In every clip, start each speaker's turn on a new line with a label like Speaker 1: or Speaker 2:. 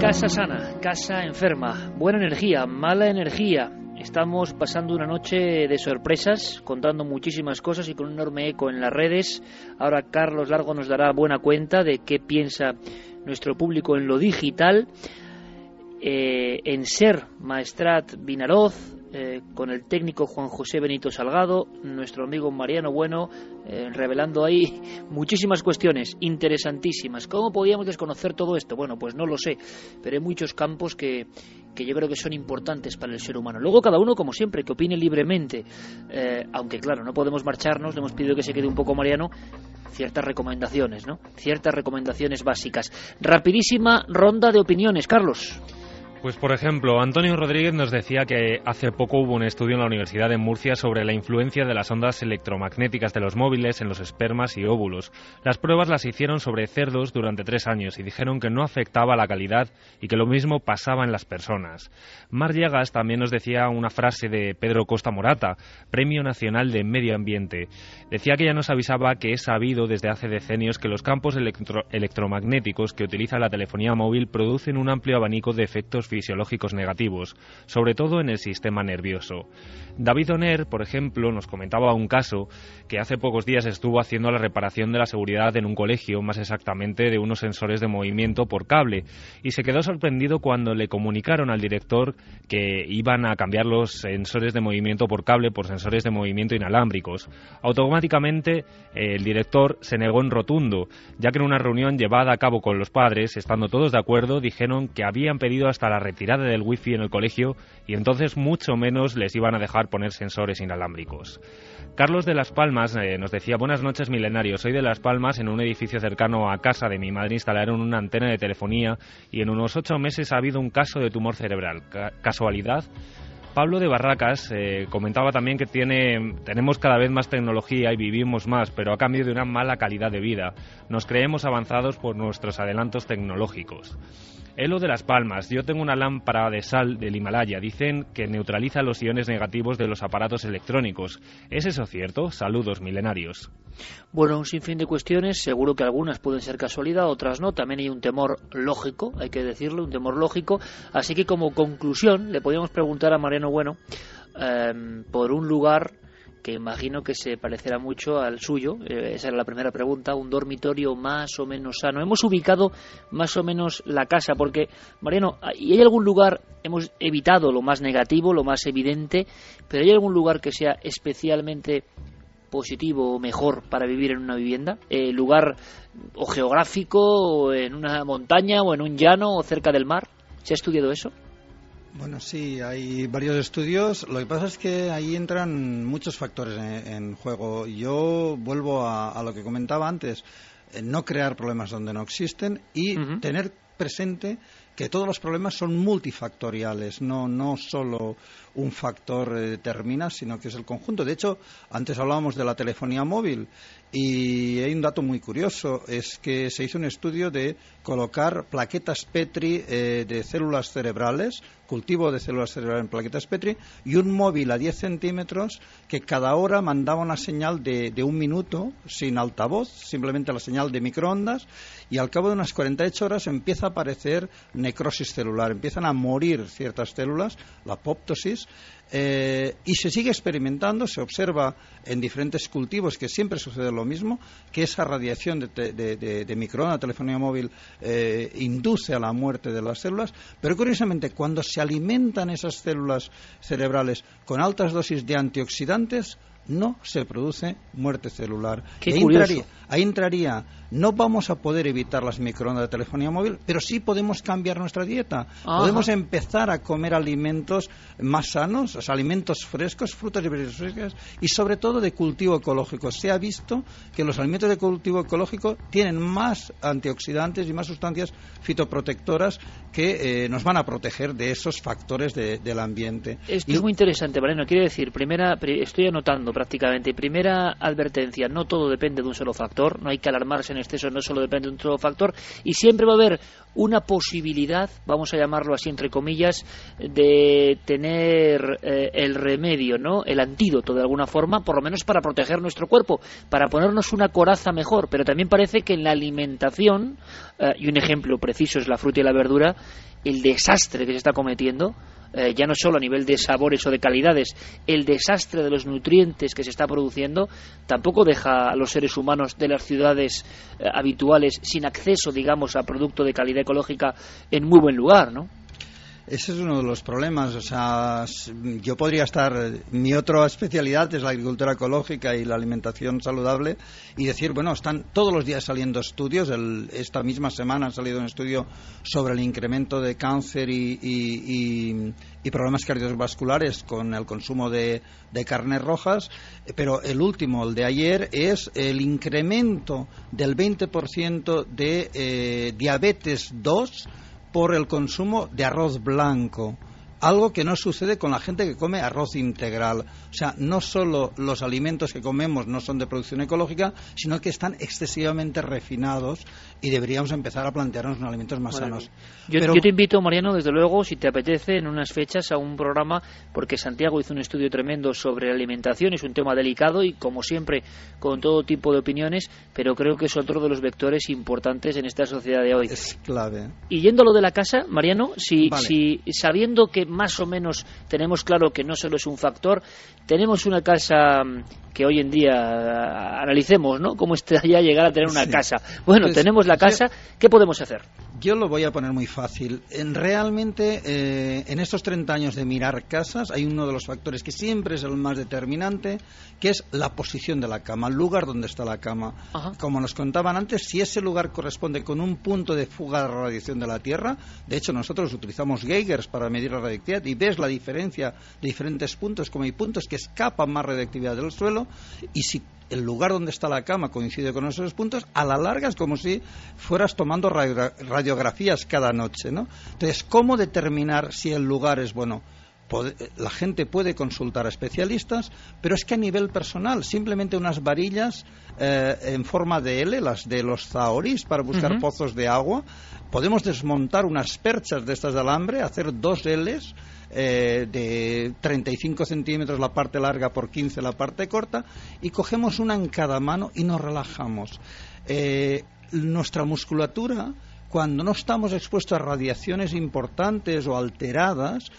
Speaker 1: Casa sana, casa enferma, buena energía, mala energía. Estamos pasando una noche de sorpresas, contando muchísimas cosas y con un enorme eco en las redes. Ahora Carlos Largo nos dará buena cuenta de qué piensa nuestro público en lo digital. Eh, en Ser Maestrat Vinaroz, eh, con el técnico Juan José Benito Salgado, nuestro amigo Mariano Bueno, eh, revelando ahí muchísimas cuestiones interesantísimas. ¿Cómo podíamos desconocer todo esto? Bueno, pues no lo sé, pero hay muchos campos que, que yo creo que son importantes para el ser humano. Luego cada uno, como siempre, que opine libremente, eh, aunque claro, no podemos marcharnos, le hemos pedido que se quede un poco Mariano, ciertas recomendaciones, ¿no? Ciertas recomendaciones básicas. Rapidísima ronda de opiniones, Carlos.
Speaker 2: Pues por ejemplo, Antonio Rodríguez nos decía que hace poco hubo un estudio en la Universidad de Murcia sobre la influencia de las ondas electromagnéticas de los móviles en los espermas y óvulos. Las pruebas las hicieron sobre cerdos durante tres años y dijeron que no afectaba la calidad y que lo mismo pasaba en las personas. Mar Llegas también nos decía una frase de Pedro Costa Morata, Premio Nacional de Medio Ambiente. Decía que ya nos avisaba que es sabido desde hace decenios que los campos electromagnéticos que utiliza la telefonía móvil producen un amplio abanico de efectos fisiológicos negativos, sobre todo en el sistema nervioso. David Oner, por ejemplo, nos comentaba un caso que hace pocos días estuvo haciendo la reparación de la seguridad en un colegio, más exactamente de unos sensores de movimiento por cable, y se quedó sorprendido cuando le comunicaron al director que iban a cambiar los sensores de movimiento por cable por sensores de movimiento inalámbricos. Automáticamente el director se negó en rotundo, ya que en una reunión llevada a cabo con los padres, estando todos de acuerdo, dijeron que habían pedido hasta la retirada del wifi en el colegio y entonces mucho menos les iban a dejar poner sensores inalámbricos. Carlos de Las Palmas eh, nos decía, buenas noches milenarios, soy de Las Palmas, en un edificio cercano a casa de mi madre instalaron una antena de telefonía y en unos ocho meses ha habido un caso de tumor cerebral. ¿Casualidad? Pablo de Barracas eh, comentaba también que tiene, tenemos cada vez más tecnología y vivimos más, pero a cambio de una mala calidad de vida. Nos creemos avanzados por nuestros adelantos tecnológicos. Elo de las Palmas. Yo tengo una lámpara de sal del Himalaya. Dicen que neutraliza los iones negativos de los aparatos electrónicos. ¿Es eso cierto? Saludos, milenarios.
Speaker 1: Bueno, un sinfín de cuestiones. Seguro que algunas pueden ser casualidad, otras no. También hay un temor lógico, hay que decirlo, un temor lógico. Así que como conclusión, le podríamos preguntar a Mariano Bueno eh, por un lugar que imagino que se parecerá mucho al suyo. Eh, esa era la primera pregunta. Un dormitorio más o menos sano. Hemos ubicado más o menos la casa, porque, Mariano, ¿y hay algún lugar, hemos evitado lo más negativo, lo más evidente, pero hay algún lugar que sea especialmente positivo o mejor para vivir en una vivienda? Eh, ¿Lugar o geográfico, o en una montaña, o en un llano, o cerca del mar? ¿Se ha estudiado eso?
Speaker 3: Bueno, sí, hay varios estudios. Lo que pasa es que ahí entran muchos factores en, juego. Yo vuelvo a, lo que comentaba antes, no crear problemas donde no existen y tener presente que todos los problemas son multifactoriales, no, no solo un factor eh, determina, sino que es el conjunto. De hecho, antes hablábamos de la telefonía móvil y hay un dato muy curioso, es que se hizo un estudio de colocar plaquetas Petri eh, de células cerebrales, cultivo de células cerebrales en plaquetas Petri, y un móvil a 10 centímetros que cada hora mandaba una señal de, de un minuto sin altavoz, simplemente la señal de microondas, y al cabo de unas 48 horas empieza a aparecer necrosis celular, empiezan a morir ciertas células, la apoptosis, eh, y se sigue experimentando, se observa en diferentes cultivos que siempre sucede lo mismo, que esa radiación de, de, de, microondas, telefonía móvil, eh, induce a la muerte de las células, pero curiosamente cuando se alimentan esas células cerebrales con altas dosis de antioxidantes, no se produce muerte celular. ahí entraría no vamos a poder evitar las microondas de telefonía móvil, pero sí podemos cambiar nuestra dieta. Podemos empezar a comer alimentos más sanos, alimentos frescos, frutas y verduras frescas y sobre todo de cultivo ecológico. Se ha visto que los alimentos de cultivo ecológico tienen más antioxidantes y más sustancias fitoprotectoras que eh, nos van a proteger de esos factores del ambiente.
Speaker 1: Esto es muy interesante, Mariano. Quiere decir, primera, estoy anotando prácticamente, primera advertencia, no todo depende de un solo factor, no hay que alarmarse en exceso no solo depende de un solo factor, y siempre va a haber una posibilidad, vamos a llamarlo así entre comillas, de tener eh, el remedio, ¿no? El antídoto de alguna forma, por lo menos para proteger nuestro cuerpo, para ponernos una coraza mejor. Pero también parece que en la alimentación, eh, y un ejemplo preciso es la fruta y la verdura, el desastre que se está cometiendo eh, ya no solo a nivel de sabores o de calidades, el desastre de los nutrientes que se está produciendo tampoco deja a los seres humanos de las ciudades eh, habituales sin acceso, digamos, a producto de calidad ecológica en muy buen lugar, ¿no?
Speaker 3: Ese es uno de los problemas. O sea, yo podría estar. Mi otra especialidad es la agricultura ecológica y la alimentación saludable y decir, bueno, están todos los días saliendo estudios. esta misma semana ha salido un estudio sobre el incremento de cáncer y, problemas cardiovasculares con el consumo de, carnes rojas. Pero el último, el de ayer, es el incremento del 20% de eh, diabetes 2 por el consumo de arroz blanco algo que no sucede con la gente que come arroz integral. O sea, no solo los alimentos que comemos no son de producción ecológica, sino que están excesivamente refinados y deberíamos empezar a plantearnos unos alimentos más sanos.
Speaker 1: Yo, yo, te invito, Mariano, desde luego, si te apetece, en unas fechas a un programa, porque Santiago hizo un estudio tremendo sobre alimentación, es un tema delicado y, como siempre, con todo tipo de opiniones, pero creo que es otro de los vectores importantes en esta sociedad de hoy.
Speaker 3: Es clave.
Speaker 1: Y yendo a lo de la casa, Mariano, si, si sabiendo que más o menos tenemos claro que no solo es un factor, tenemos una casa mm, que hoy en día analicemos, ¿no? Cómo ya llegar a tener una casa. Bueno, pues, tenemos la casa, ¿qué podemos hacer?
Speaker 3: Yo lo voy a poner muy fácil. En, realmente, eh, en estos 30 años de mirar casas, hay uno de los factores que siempre es el más determinante, que es la posición de la cama, el lugar donde está la cama. Como nos contaban antes, si ese lugar corresponde con un punto de fuga de radiación de la Tierra, de hecho nosotros utilizamos Geigers para medir la radioactividad y ves la diferencia de diferentes puntos, como hay puntos que escapan más radioactividad del suelo y si el lugar donde está la cama coincide con esos puntos, a la larga es como si fueras tomando radiografías cada noche, ¿no? Entonces, ¿cómo determinar si el lugar es bueno? la gente puede consultar a especialistas, pero es que a nivel personal, simplemente unas varillas eh, en forma de L, las de los zaoris, para buscar pozos de agua, podemos desmontar unas perchas de estas de alambre, hacer dos Ls, eh, de 35 centímetros la parte larga por 15 la parte corta y cogemos una en cada mano y nos relajamos. Eh, nuestra musculatura cuando no estamos expuestos a radiaciones importantes o alteradas,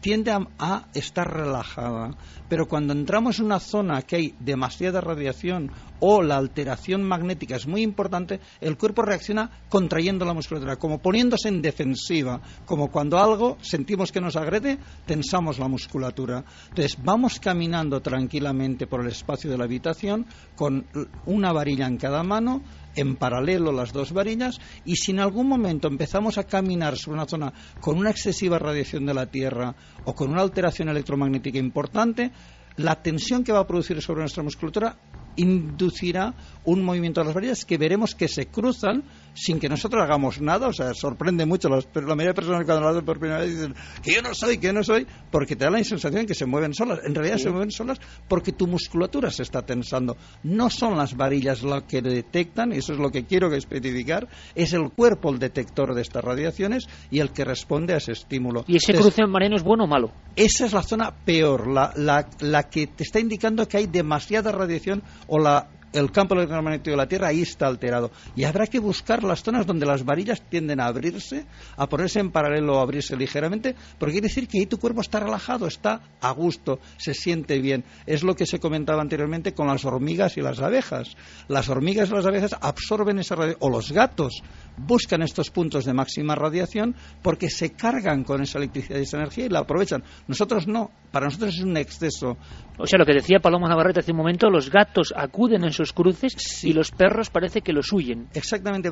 Speaker 3: tiende a, estar relajada. Pero cuando entramos en una zona que hay demasiada radiación o la alteración magnética es muy importante, el cuerpo reacciona contrayendo la musculatura, como poniéndose en defensiva, como cuando algo sentimos que nos agrede, tensamos la musculatura. Entonces, vamos caminando tranquilamente por el espacio de la habitación con una varilla en cada mano, en paralelo las dos varillas y si en algún momento empezamos a caminar sobre una zona con una excesiva radiación de la Tierra o con una alteración electromagnética importante, la tensión que va a producir sobre nuestra musculatura inducirá un movimiento de las varillas que veremos que se cruzan sin que nosotros hagamos nada. O sea, sorprende mucho. la mayoría de personas cuando lo hacen por primera vez dicen que yo no soy, que yo no soy, porque te da la sensación que se mueven solas. En realidad se mueven solas porque tu musculatura se está tensando. No son las varillas las que detectan, eso es lo que quiero especificar, es el cuerpo el detector de estas radiaciones y el que responde a ese estímulo.
Speaker 1: ¿Y ese cruce marino es bueno o malo?
Speaker 3: Esa es la zona peor, la, la, la que te está indicando que hay demasiada radiación o la el campo electromagnético de la Tierra ahí está alterado. Y habrá que buscar las zonas donde las varillas tienden a abrirse, a ponerse en paralelo o abrirse ligeramente, porque quiere decir que ahí tu cuerpo está relajado, está a gusto, se siente bien. Es lo que se comentaba anteriormente con las hormigas y las abejas. Las hormigas y las abejas absorben esa radiación, o los gatos buscan estos puntos de máxima radiación porque se cargan con esa electricidad y esa energía y la aprovechan. Nosotros no, para nosotros es un exceso.
Speaker 1: O sea, lo que decía Paloma Navarrete hace un momento, los gatos acuden en sus cruces y los perros parece que los huyen.
Speaker 3: Exactamente,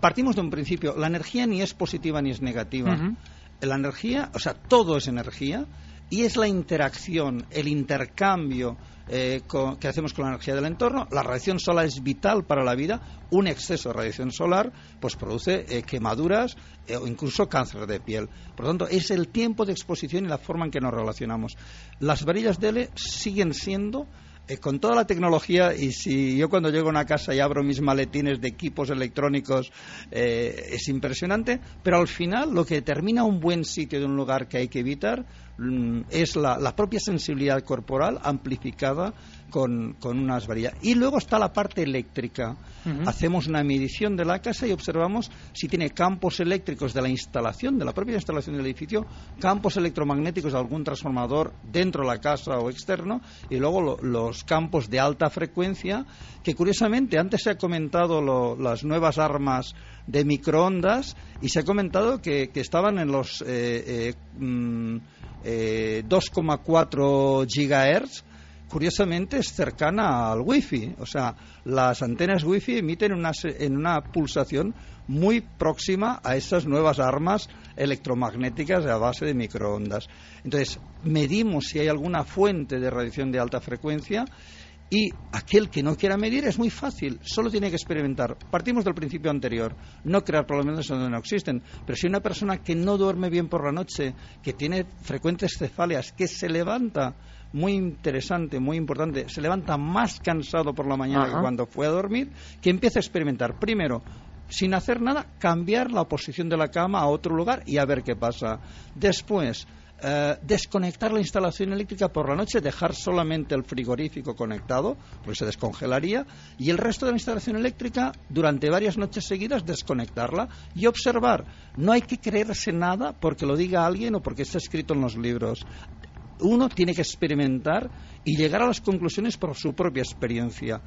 Speaker 3: partimos de un principio, la energía ni es positiva ni es negativa. La energía, o sea, todo es energía y es la interacción, el intercambio eh, que hacemos con la energía del entorno. La radiación solar es vital para la vida. Un exceso de radiación solar pues produce eh, quemaduras eh, o incluso cáncer de piel. Por lo tanto, es el tiempo de exposición y la forma en que nos relacionamos. Las varillas de L siguen siendo eh, con toda la tecnología y si yo cuando llego a una casa y abro mis maletines de equipos electrónicos eh, es impresionante, pero al final lo que determina un buen sitio de un lugar que hay que evitar mm, es la, propia sensibilidad corporal amplificada con, unas varillas. Y luego está la parte eléctrica. Hacemos una medición de la casa y observamos si tiene campos eléctricos de la instalación, de la propia instalación del edificio, campos electromagnéticos de algún transformador dentro de la casa o externo, y luego los campos de alta frecuencia, que curiosamente antes se ha comentado las nuevas armas de microondas y se ha comentado que, estaban en los 2,4 eh, eh, gigahertz curiosamente es cercana al wifi. O sea, las antenas wifi emiten una, en una pulsación muy próxima a esas nuevas armas electromagnéticas a base de microondas. Entonces, medimos si hay alguna fuente de radiación de alta frecuencia y aquel que no quiera medir es muy fácil, solo tiene que experimentar. Partimos del principio anterior, no crear problemas donde no existen. Pero si una persona que no duerme bien por la noche, que tiene frecuentes cefaleas, que se levanta, muy interesante, muy importante, se levanta más cansado por la mañana que cuando fue a dormir, que empiece a experimentar. Primero, sin hacer nada, cambiar la posición de la cama a otro lugar y a ver qué pasa. Después, eh, desconectar la instalación eléctrica por la noche, dejar solamente el frigorífico conectado, porque se descongelaría, y el resto de la instalación eléctrica durante varias noches seguidas desconectarla y observar. No hay que creerse nada porque lo diga alguien o porque está escrito en los libros. Uno tiene que experimentar y llegar a las conclusiones por su propia experiencia.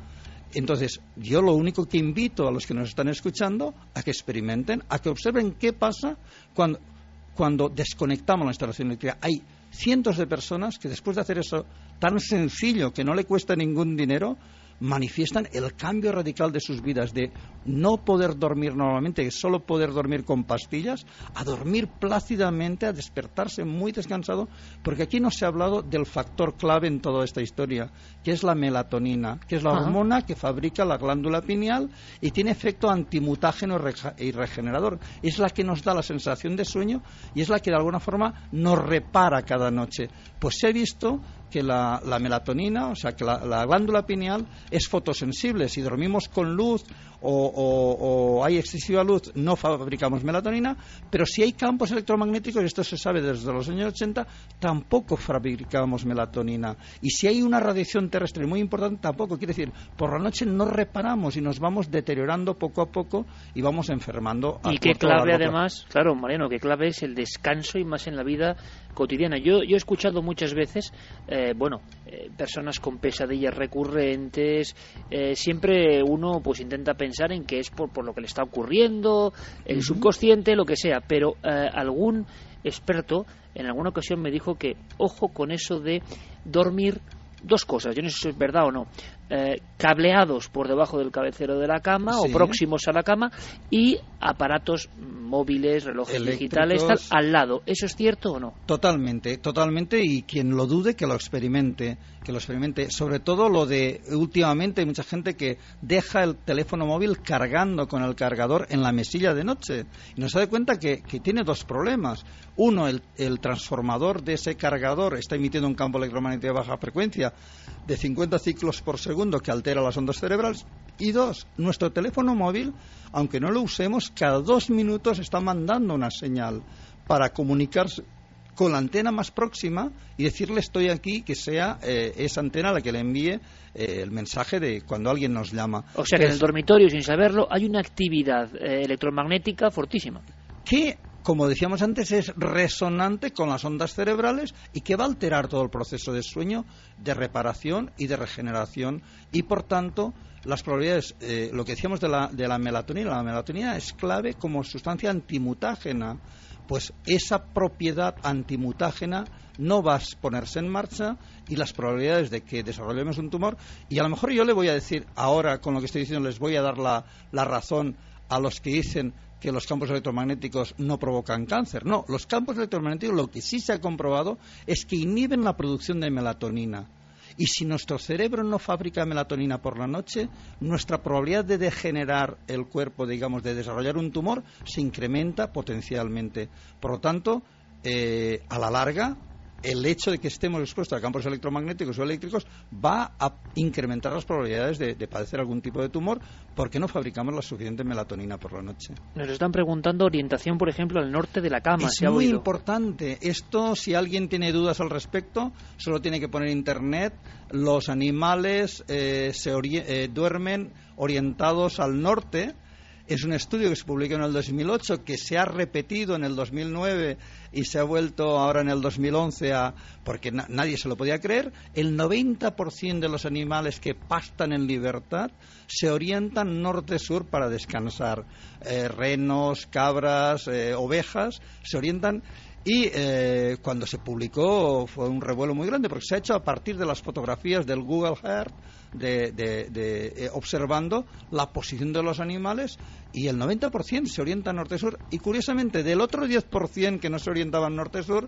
Speaker 3: Entonces, yo lo único que invito a los que nos están escuchando a que experimenten, a que observen qué pasa cuando, desconectamos la instalación eléctrica. Hay cientos de personas que después de hacer eso tan sencillo, que no le cuesta ningún dinero, manifiestan el cambio radical de sus vidas, de no poder dormir normalmente, solo poder dormir con pastillas, a dormir plácidamente, a despertarse muy descansado, porque aquí no se ha hablado del factor clave en toda esta historia, que es la melatonina, que es la hormona que fabrica la glándula pineal y tiene efecto antimutágeno y regenerador. Es la que nos da la sensación de sueño y es la que de alguna forma nos repara cada noche. Pues se ha visto que la, melatonina, o sea, que la, glándula pineal es fotosensible. Si dormimos con luz o, hay excesiva luz, no fabricamos melatonina, pero si hay campos electromagnéticos, y esto se sabe desde los años 80, tampoco fabricamos melatonina. Y si hay una radiación terrestre muy importante, tampoco. Quiere decir, por la noche no reparamos y nos vamos deteriorando poco a poco y vamos enfermando.
Speaker 1: y qué clave, además, claro, Mariano, qué clave es el descanso y más en la vida cotidiana. Yo, yo he escuchado muchas veces, eh, bueno, eh, personas con pesadillas recurrentes, eh, siempre uno pues intenta pensar en que es por, por lo que le está ocurriendo, el subconsciente, lo que sea, pero algún experto en alguna ocasión me dijo que ojo con eso de dormir dos cosas, yo no sé si es verdad o no. Eh, cableados por debajo del cabecero de la cama o próximos a la cama y aparatos móviles, relojes digitales, tal, al lado. ¿Eso es cierto o no?
Speaker 3: Totalmente, totalmente. Y quien lo dude, que lo experimente, que lo experimente. Sobre todo lo de últimamente hay mucha gente que deja el teléfono móvil cargando con el cargador en la mesilla de noche y no se da cuenta que, tiene dos problemas. Uno, el, el transformador de ese cargador está emitiendo un campo electromagnético de baja frecuencia de 50 ciclos por segundo que altera las ondas cerebrales. Y dos, nuestro teléfono móvil, aunque no lo usemos, cada dos minutos está mandando una señal para comunicarse con la antena más próxima y decirle estoy aquí, que sea eh, esa antena la que le envíe eh, el mensaje de cuando alguien nos llama.
Speaker 1: O sea que en el dormitorio, sin saberlo, hay una actividad eh, electromagnética fortísima.
Speaker 3: Que como decíamos antes, es resonante con las ondas cerebrales y que va a alterar todo el proceso de sueño, de reparación y de regeneración. Y por tanto, las probabilidades, eh, lo que decíamos de la, de la melatonina, la melatonina es clave como sustancia antimutágena. Pues esa propiedad antimutágena no va a ponerse en marcha y las probabilidades de que desarrollemos un tumor, y a lo mejor yo le voy a decir ahora, con lo que estoy diciendo, les voy a dar la, la razón a los que dicen que los campos electromagnéticos no provocan cáncer. No, los campos electromagnéticos lo que sí se ha comprobado es que inhiben la producción de melatonina. Y si nuestro cerebro no fabrica melatonina por la noche, nuestra probabilidad de degenerar el cuerpo, digamos, de desarrollar un tumor, se incrementa potencialmente. Por lo tanto, eh, a la larga, el hecho de que estemos expuestos a campos electromagnéticos o eléctricos va a incrementar las probabilidades de, padecer algún tipo de tumor porque no fabricamos la suficiente melatonina por la noche.
Speaker 1: Nos están preguntando orientación, por ejemplo, al norte de la cama.
Speaker 3: Es muy importante. Esto, si alguien tiene dudas al respecto, solo tiene que poner internet. Los animales eh, se eh, duermen orientados al norte es un estudio que se publicó en el 2008, que se ha repetido en el 2009 y se ha vuelto ahora en el 2011 a, porque nadie se lo podía creer. El 90% de los animales que pastan en libertad se orientan norte-sur para descansar. Eh, renos, cabras, eh, ovejas, se orientan y eh, cuando se publicó fue un revuelo muy grande porque se ha hecho a partir de las fotografías del Google Earth de, observando la posición de los animales y el 90% se orienta norte-sur y curiosamente del otro 10% que no se orientaba norte-sur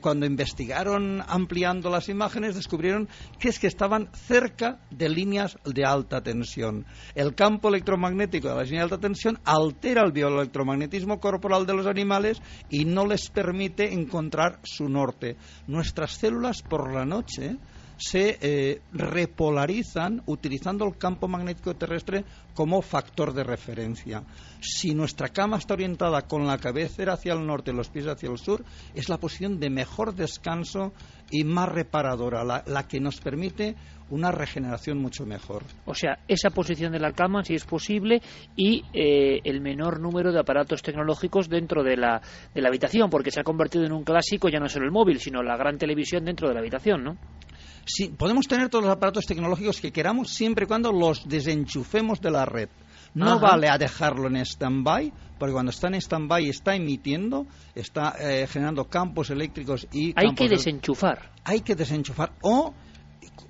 Speaker 3: cuando investigaron ampliando las imágenes descubrieron que es que estaban cerca de líneas de alta tensión. El campo electromagnético de la línea de alta tensión altera el bioelectromagnetismo corporal de los animales y no les permite encontrar su norte. Nuestras células por la noche se eh, repolarizan utilizando el campo magnético terrestre como factor de referencia. Si nuestra cama está orientada con la cabecera hacia el norte y los pies hacia el sur, es la posición de mejor descanso y más reparadora, la, que nos permite una regeneración mucho mejor.
Speaker 1: O sea, esa posición de la cama, si es posible, y eh, el menor número de aparatos tecnológicos dentro de la, de la habitación, porque se ha convertido en un clásico ya no solo el móvil, sino la gran televisión dentro de la habitación, ¿no?
Speaker 3: Sí, podemos tener todos los aparatos tecnológicos que queramos siempre y cuando los desenchufemos de la red. No vale a dejarlo en stand-by, porque cuando está en stand-by está emitiendo, está eh, generando campos eléctricos y...
Speaker 1: Hay que desenchufar.
Speaker 3: Hay que desenchufar. O,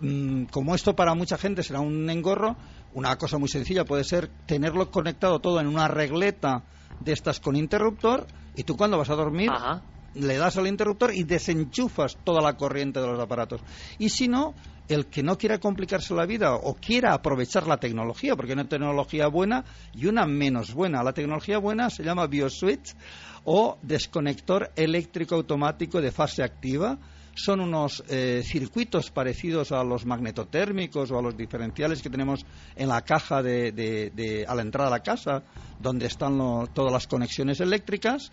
Speaker 3: mm, como esto para mucha gente será un engorro, una cosa muy sencilla puede ser tenerlo conectado todo en una regleta de estas con interruptor y tú cuando vas a dormir le das al interruptor y desenchufas toda la corriente de los aparatos. Y si no, el que no quiera complicarse la vida o quiera aprovechar la tecnología, porque hay una tecnología buena y una menos buena. La tecnología buena se llama BioSwitch o desconector eléctrico automático de fase activa. Son unos eh, circuitos parecidos a los magnetotérmicos o a los diferenciales que tenemos en la caja de, a la entrada a la casa, donde están todas las conexiones eléctricas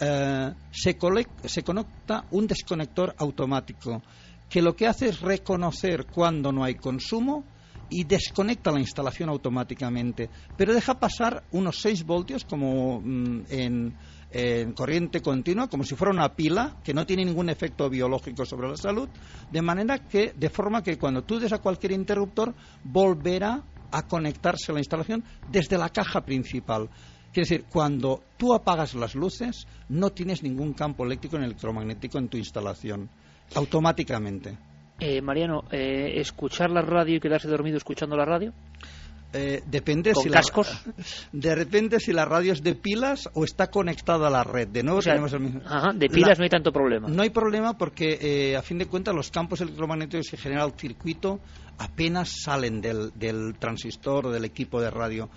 Speaker 3: eh, se, conecta un desconector automático que lo que hace es reconocer cuando no hay consumo y desconecta la instalación automáticamente, pero deja pasar unos 6 voltios como mm, en, corriente continua, como si fuera una pila que no tiene ningún efecto biológico sobre la salud, de manera que, de forma que cuando tú des a cualquier interruptor, volverá a conectarse la instalación desde la caja principal. Quiere decir, cuando tú apagas las luces, no tienes ningún campo eléctrico ni electromagnético en tu instalación, automáticamente.
Speaker 1: Eh, Mariano, eh, ¿escuchar la radio y quedarse dormido escuchando la radio?
Speaker 3: Eh, depende
Speaker 1: ¿Con
Speaker 3: si
Speaker 1: cascos?
Speaker 3: de repente si la radio es de pilas o está conectada a la red. De nuevo tenemos el mismo.
Speaker 1: Ajá, de pilas no hay tanto problema.
Speaker 3: No hay problema porque eh, a fin de cuentas los campos electromagnéticos que genera el circuito apenas salen del, del transistor o del equipo de radio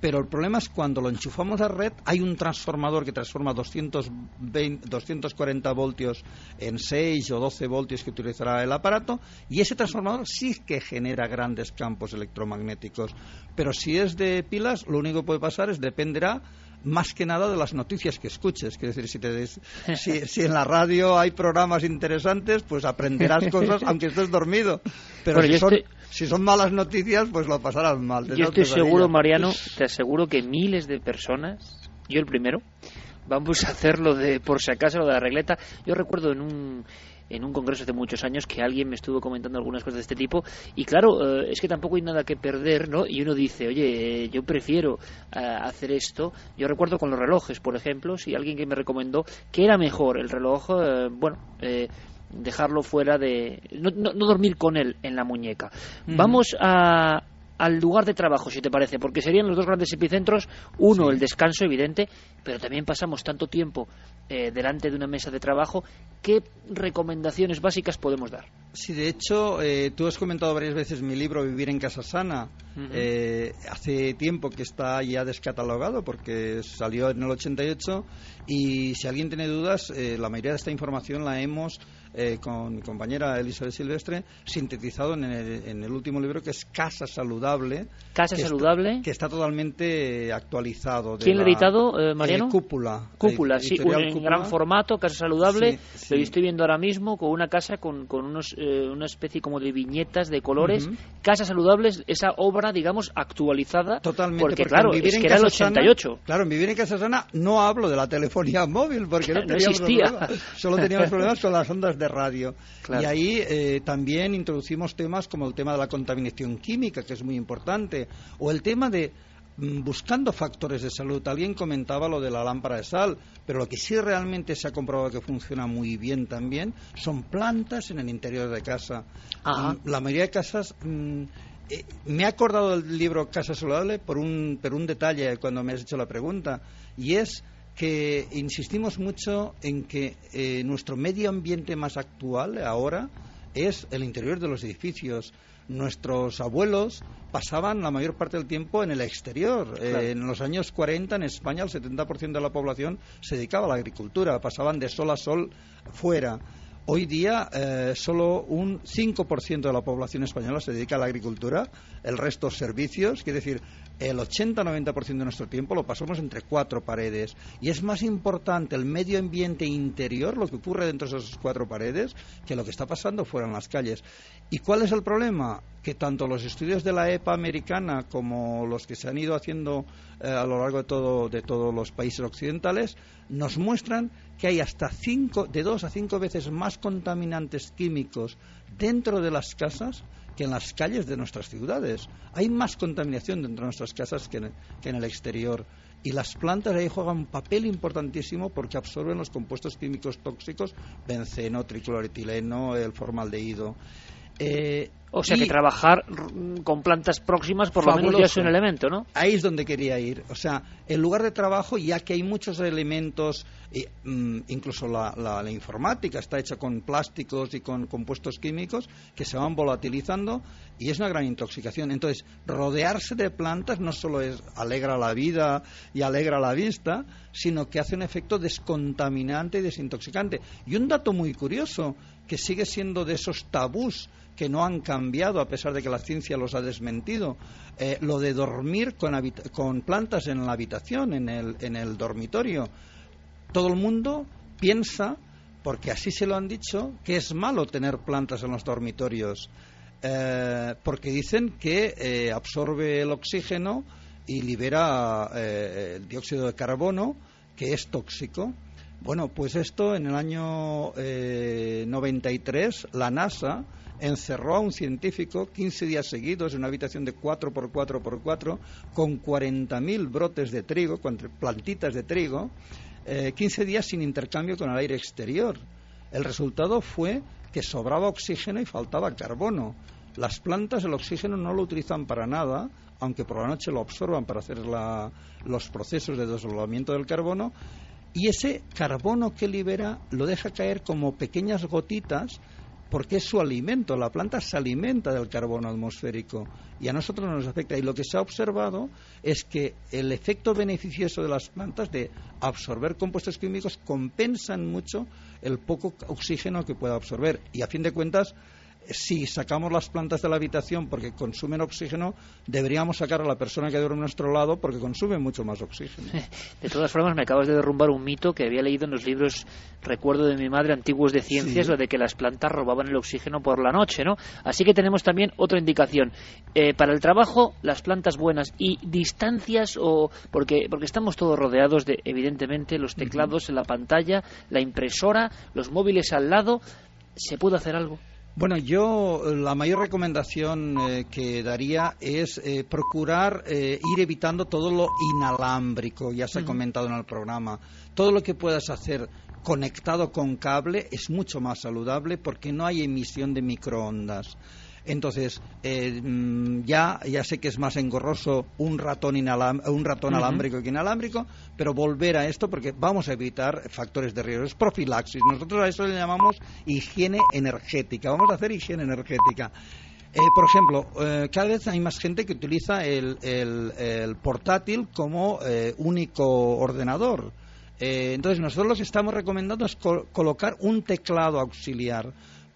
Speaker 3: pero el problema es cuando lo enchufamos a red, hay un transformador que transforma 220, 240 voltios en 6 o 12 voltios que utilizará el aparato, y ese transformador sí que genera grandes campos electromagnéticos. Pero si es de pilas, lo único que puede pasar es dependerá más que nada de las noticias que escuches. Quiero decir, si, te si, en la radio hay programas interesantes, pues aprenderás cosas aunque estés dormido. Pero si, son, si, son, malas noticias, pues lo pasarás mal.
Speaker 1: Yo estoy seguro, Mariano, te aseguro que miles de personas, yo el primero, vamos a hacerlo de, por si acaso, lo de la regleta. Yo recuerdo en un en un congreso hace muchos años que alguien me estuvo comentando algunas cosas de este tipo y claro, eh, es que tampoco hay nada que perder, ¿no? Y uno dice, oye, yo prefiero eh, hacer esto. Yo recuerdo con los relojes, por ejemplo, si alguien que me recomendó que era mejor el reloj, eh, bueno, dejarlo fuera de... No, no, dormir con él en la muñeca. Vamos a, al lugar de trabajo, si te parece, porque serían los dos grandes epicentros, uno el descanso evidente, pero también pasamos tanto tiempo eh, delante de una mesa de trabajo, ¿qué recomendaciones básicas podemos dar?
Speaker 3: Sí, de hecho, eh, tú has comentado varias veces mi libro Vivir en Casa Sana. Eh, hace tiempo que está ya descatalogado porque salió en el 88 y si alguien tiene dudas, la mayoría de esta información la hemos eh, con mi compañera Elizabeth Silvestre, sintetizado en el, último libro que es Casa Saludable.
Speaker 1: Casa Saludable.
Speaker 3: que está totalmente actualizado.
Speaker 1: ¿Quién lo ha editado, eh, Mariano?
Speaker 3: Cúpula.
Speaker 1: Cúpula, sí, un, en gran formato, Casa Saludable. Lo estoy viendo ahora mismo con una casa con, con unos, una especie como de viñetas de colores. Casa Saludable es esa obra, digamos, actualizada.
Speaker 3: Totalmente.
Speaker 1: Porque, claro, es que era el 88.
Speaker 3: claro, en Vivir en Casa Sana no hablo de la telefonía móvil porque no, existía. Solo teníamos problemas con las ondas de radio. Y ahí eh, también introducimos temas como el tema de la contaminación química, que es muy importante, o el tema de mm, buscando factores de salud. Alguien comentaba lo de la lámpara de sal, pero lo que sí realmente se ha comprobado que funciona muy bien también son plantas en el interior de casa. Mm, la mayoría de casas mm, eh, me he acordado del libro Casa Saludable por un, por un detalle cuando me has hecho la pregunta, y es que insistimos mucho en que eh, nuestro medio ambiente más actual ahora es el interior de los edificios. Nuestros abuelos pasaban la mayor parte del tiempo en el exterior. Eh, en los años 40 en España el 70% de la población se dedicaba a la agricultura, pasaban de sol a sol fuera. Hoy día eh, solo un 5% de la población española se dedica a la agricultura, el resto servicios, quiere decir, el 80-90% de nuestro tiempo lo pasamos entre cuatro paredes. Y es más importante el medio ambiente interior, lo que ocurre dentro de esas cuatro paredes, que lo que está pasando fuera en las calles. ¿Y cuál es el problema? Que tanto los estudios de la EPA americana como los que se han ido haciendo eh, a lo largo de, todo, de todos los países occidentales nos muestran que hay hasta cinco, de dos a cinco veces más contaminantes químicos dentro de las casas que en las calles de nuestras ciudades. Hay más contaminación dentro de nuestras casas que en, el exterior. Y las plantas ahí juegan un papel importantísimo porque absorben los compuestos químicos tóxicos, benceno, tricloretileno, el formaldehído.
Speaker 1: Eh, o sea que trabajar con plantas próximas por lo menos ya es un elemento, ¿no?
Speaker 3: Ahí es donde quería ir. O sea, el lugar de trabajo, ya que hay muchos elementos, mm, incluso la, informática está hecha con plásticos y con compuestos químicos que se van volatilizando y es una gran intoxicación. Entonces, rodearse de plantas no solo es alegra la vida y alegra la vista, sino que hace un efecto descontaminante y desintoxicante. Y un dato muy curioso, que sigue siendo de esos tabús que no han cambiado a pesar de que la ciencia los ha desmentido. Eh, lo de dormir con, con, plantas en la habitación, en el, en el dormitorio. Todo el mundo piensa, porque así se lo han dicho, que es malo tener plantas en los dormitorios, eh, porque dicen que eh, absorbe el oxígeno y libera el dióxido de carbono, que es tóxico. Bueno, pues esto en el año 93, la NASA encerró a un científico 15 días seguidos en una habitación de 4x4x4 con 40.000 brotes de trigo, plantitas de trigo, 15 eh, días sin intercambio con el aire exterior. El resultado fue que sobraba oxígeno y faltaba carbono. Las plantas el oxígeno no lo utilizan para nada, aunque por la noche lo absorban para hacer los procesos de desdoblamiento del carbono, y ese carbono que libera lo deja caer como pequeñas gotitas porque es su alimento. La planta se alimenta del carbono atmosférico y a nosotros nos afecta. Y lo que se ha observado es que el efecto beneficioso de las plantas de absorber compuestos químicos compensan mucho el poco oxígeno que pueda absorber. Y a fin de cuentas, si sacamos las plantas de la habitación porque consumen oxígeno, deberíamos sacar a la persona que duerme a nuestro lado porque consume mucho más oxígeno.
Speaker 1: De todas formas, me acabas de derrumbar un mito que había leído en los libros, recuerdo de mi madre, antiguos de ciencias, lo de que las plantas robaban el oxígeno por la noche, ¿no? Así que tenemos también otra indicación. Eh, para el trabajo, las plantas buenas y distancias, o porque, porque estamos todos rodeados de, evidentemente, los teclados en la pantalla, la impresora, los móviles al lado. ¿Se puede hacer algo?
Speaker 3: Bueno, yo la mayor recomendación eh, que daría es eh, procurar eh, ir evitando todo lo inalámbrico, ya se ha comentado en el programa. Todo lo que puedas hacer conectado con cable es mucho más saludable porque no hay emisión de microondas. Entonces, eh, mm, ya, ya sé que es más engorroso un ratón, un ratón alámbrico que inalámbrico, pero volver a esto porque vamos a evitar factores de riesgo. Es profilaxis. Nosotros a eso le llamamos higiene energética. Vamos a hacer higiene energética. Eh, por ejemplo, eh, cada vez hay más gente que utiliza el, el, portátil como único ordenador. entonces, nosotros lo que estamos recomendando es colocar un teclado auxiliar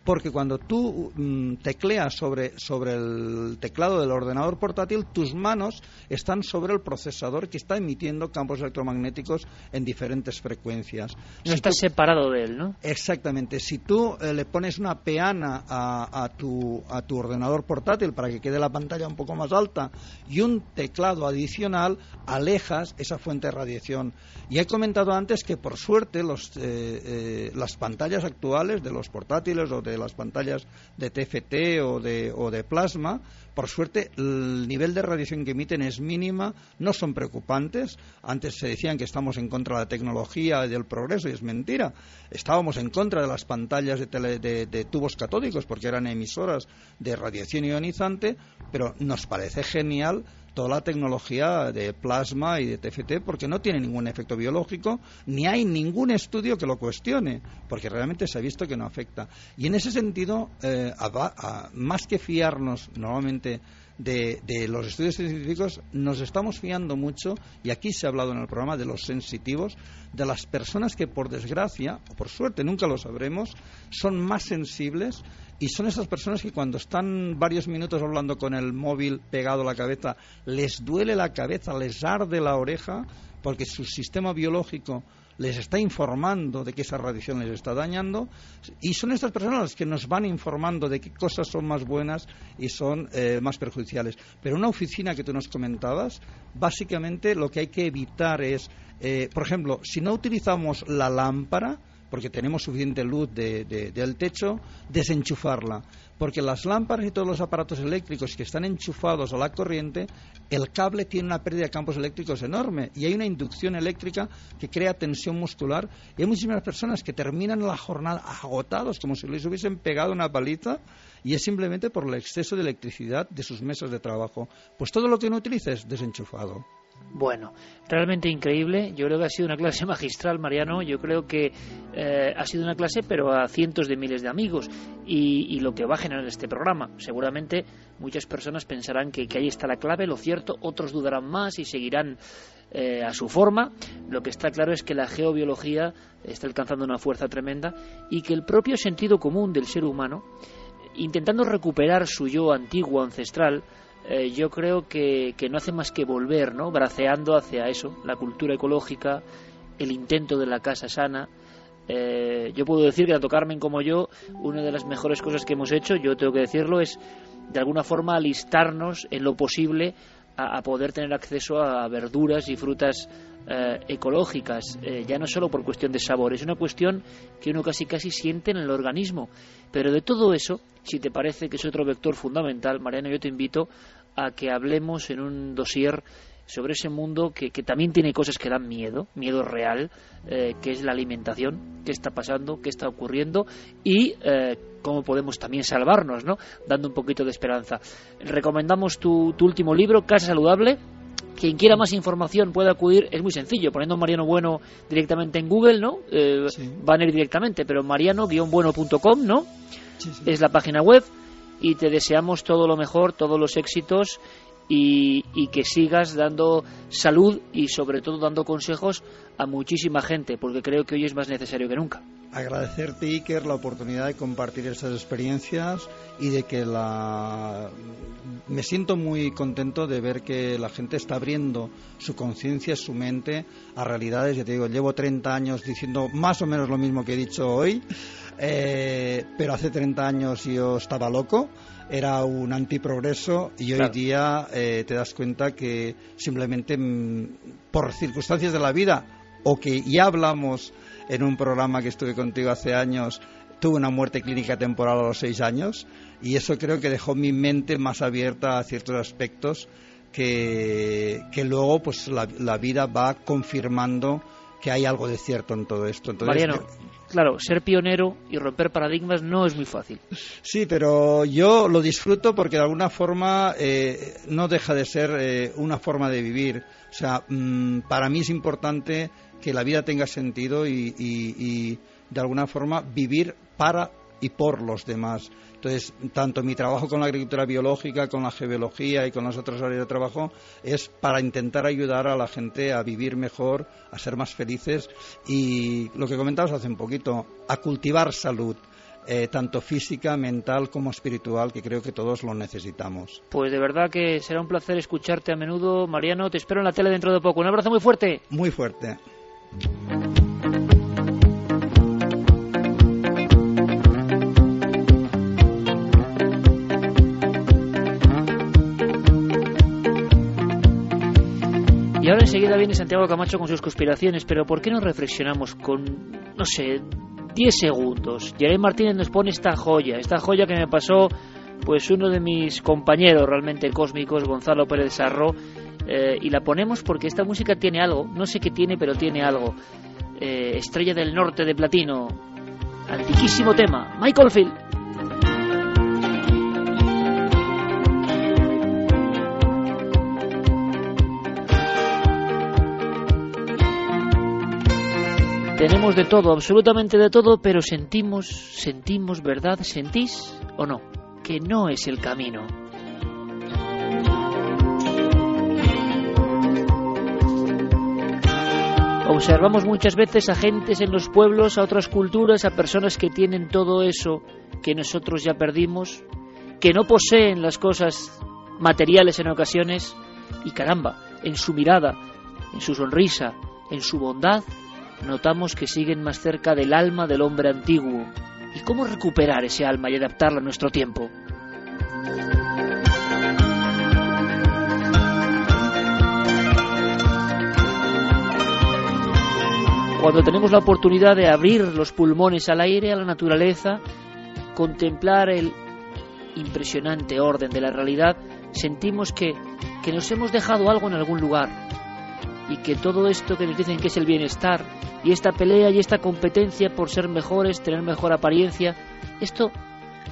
Speaker 3: porque cuando tú mm, tecleas sobre, sobre el teclado del ordenador portátil, tus manos están sobre el procesador que está emitiendo campos electromagnéticos en diferentes frecuencias.
Speaker 1: No estás separado de él, ¿no?
Speaker 3: Exactamente. Si tú eh, le pones una peana a, a, tu, a tu ordenador portátil para que quede la pantalla un poco más alta y un teclado adicional, alejas esa fuente de radiación. Y he comentado antes que, por suerte, los, eh, eh, las pantallas actuales de los portátiles o de las pantallas de TFT o de, o de plasma, por suerte el nivel de radiación que emiten es mínima, no son preocupantes. Antes se decían que estamos en contra de la tecnología y del progreso, y es mentira. Estábamos en contra de las pantallas de, de tubos catódicos porque eran emisoras de radiación ionizante, pero nos parece genial toda la tecnología de plasma y de TFT porque no tiene ningún efecto biológico ni hay ningún estudio que lo cuestione porque realmente se ha visto que no afecta. Y en ese sentido, eh, más que fiarnos normalmente de, los estudios científicos, nos estamos fiando mucho, y aquí se ha hablado en el programa de los sensitivos, de las personas que por desgracia, o por suerte, nunca lo sabremos, son más sensibles y son esas personas que cuando están varios minutos hablando con el móvil pegado a la cabeza, les duele la cabeza, les arde la oreja, porque su sistema biológico les está informando de que esa radiación les está dañando y son estas personas las que nos van informando de qué cosas son más buenas y son eh, más perjudiciales. Pero una oficina que tú nos comentabas, básicamente lo que hay que evitar es, eh, por ejemplo, si no utilizamos la lámpara, porque tenemos suficiente luz del techo, desenchufarla. Porque las lámparas y todos los aparatos eléctricos que están enchufados a la corriente, el cable tiene una pérdida de campos eléctricos enorme y hay una inducción eléctrica que crea tensión muscular. Y hay muchísimas personas que terminan la jornada agotados, como si les hubiesen pegado una paliza, y es simplemente por el exceso de electricidad de sus mesas de trabajo. Pues todo lo que no utilices, desenchufado.
Speaker 1: Bueno, realmente increíble. Yo creo que ha sido una clase magistral, Mariano. Yo creo que eh, ha sido una clase, pero a cientos de miles de amigos. Y, lo que va a generar este programa. Seguramente muchas personas pensarán que, ahí está la clave, lo cierto. Otros dudarán más y seguirán eh, a su forma. Lo que está claro es que la geobiología está alcanzando una fuerza tremenda y que el propio sentido común del ser humano, intentando recuperar su yo antiguo, ancestral, eh, yo creo que, que, no hace más que volver, ¿no? Braceando hacia eso, la cultura ecológica, el intento de la casa sana. Eh, yo puedo decir que tanto Carmen como yo, una de las mejores cosas que hemos hecho, yo tengo que decirlo, es de alguna forma alistarnos en lo posible a, poder tener acceso a verduras y frutas eh, ecológicas, ya no solo por cuestión de sabor, es una cuestión que uno casi casi siente en el organismo. Pero de todo eso, si te parece que es otro vector fundamental, Mariano, yo te invito a que hablemos en un dossier sobre ese mundo que, también tiene cosas que dan miedo, miedo real, eh, que es la alimentación, qué está pasando, qué está ocurriendo y eh, cómo podemos también salvarnos, ¿no? Dando un poquito de esperanza. Recomendamos tu, último libro, Casa Saludable. Quien quiera más información puede acudir, es muy sencillo, poniendo Mariano Bueno directamente en Google, ¿no? Eh, van a ir directamente, pero mariano-bueno.com, ¿no? Es la página web y te deseamos todo lo mejor, todos los éxitos y, que sigas dando salud y sobre todo dando consejos a muchísima gente, porque creo que hoy es más necesario que nunca.
Speaker 3: Agradecerte, Iker, la oportunidad de compartir estas experiencias y de que la... Me siento muy contento de ver que la gente está abriendo su conciencia, su mente a realidades. Ya te digo, llevo 30 años diciendo más o menos lo mismo que he dicho hoy eh, pero hace 30 años yo estaba loco, era un antiprogreso y hoy día eh, te das cuenta que simplemente mm, por circunstancias de la vida o que ya hablamos en un programa que estuve contigo hace años, tuve una muerte clínica temporal a los seis años y eso creo que dejó mi mente más abierta a ciertos aspectos que, que luego pues la, la vida va confirmando que hay algo de cierto en todo esto.
Speaker 1: Entonces, Mariano, claro, ser pionero y romper paradigmas no es muy fácil.
Speaker 3: Sí, pero yo lo disfruto porque de alguna forma eh, no deja de ser eh, una forma de vivir. O sea, mm, para mí es importante que la vida tenga sentido y, de alguna forma vivir para y por los demás. Entonces, tanto mi trabajo con la agricultura biológica, con la geología y con las otras áreas de trabajo es para intentar ayudar a la gente a vivir mejor, a ser más felices y lo que comentabas hace un poquito, a cultivar salud. Eh, tanto física, mental como espiritual, que creo que todos lo necesitamos.
Speaker 1: Pues de verdad que será un placer escucharte a menudo, Mariano. Te espero en la tele dentro de poco. Un abrazo muy fuerte.
Speaker 3: Muy fuerte.
Speaker 1: Y ahora enseguida viene Santiago Camacho con sus conspiraciones, pero ¿por qué no reflexionamos con, no sé, 10 segundos? Jeremy Martínez nos pone esta joya, esta joya que me pasó pues uno de mis compañeros realmente cósmicos, Gonzalo Pérez Sarro, eh, y la ponemos porque esta música tiene algo, no sé qué tiene, pero tiene algo. Eh, Estrella del Norte de Platino, antiquísimo tema, Michael Field. Tenemos de todo, absolutamente de todo, pero sentimos, sentimos, ¿verdad? ¿Sentís o no? Que no es el camino. Observamos muchas veces a gentes en los pueblos, a otras culturas, a personas que tienen todo eso que nosotros ya perdimos, que no poseen las cosas materiales en ocasiones, y caramba, en su mirada, en su sonrisa, en su bondad, notamos que siguen más cerca del alma del hombre antiguo. ¿Y cómo recuperar ese alma y adaptarla a nuestro tiempo? Cuando tenemos la oportunidad de abrir los pulmones al aire, a la naturaleza, contemplar el impresionante orden de la realidad, sentimos que, que nos hemos dejado algo en algún lugar, y que todo esto que nos dicen que es el bienestar y esta pelea y esta competencia por ser mejores, tener mejor apariencia, esto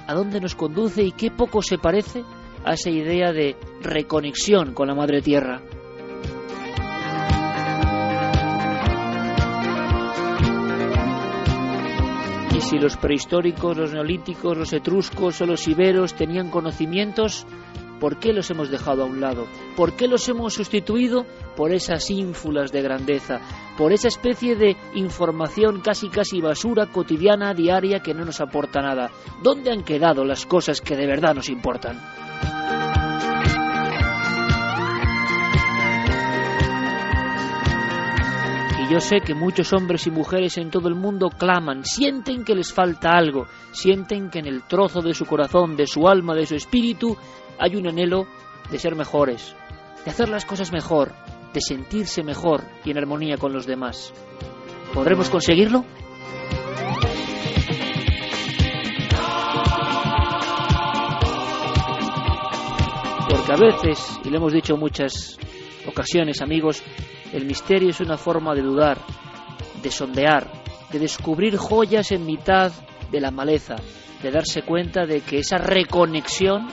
Speaker 1: a dónde nos conduce y qué poco se parece a esa idea de reconexión con la madre tierra. Si los prehistóricos, los neolíticos, los etruscos o los iberos tenían conocimientos, ¿Por qué los hemos dejado a un lado? ¿Por qué los hemos sustituido por esas ínfulas de grandeza? Por esa especie de información casi casi basura cotidiana, diaria, que no nos aporta nada. ¿Dónde han quedado las cosas que de verdad nos importan? Yo sé que muchos hombres y mujeres en todo el mundo claman, sienten que les falta algo, sienten que en el trozo de su corazón, de su alma, de su espíritu, hay un anhelo de ser mejores, de hacer las cosas mejor, de sentirse mejor y en armonía con los demás. ¿Podremos conseguirlo? Porque a veces, y lo hemos dicho muchas ocasiones, amigos, el misterio es una forma de dudar, de sondear, de descubrir joyas en mitad de la maleza, de darse cuenta de que esa reconexión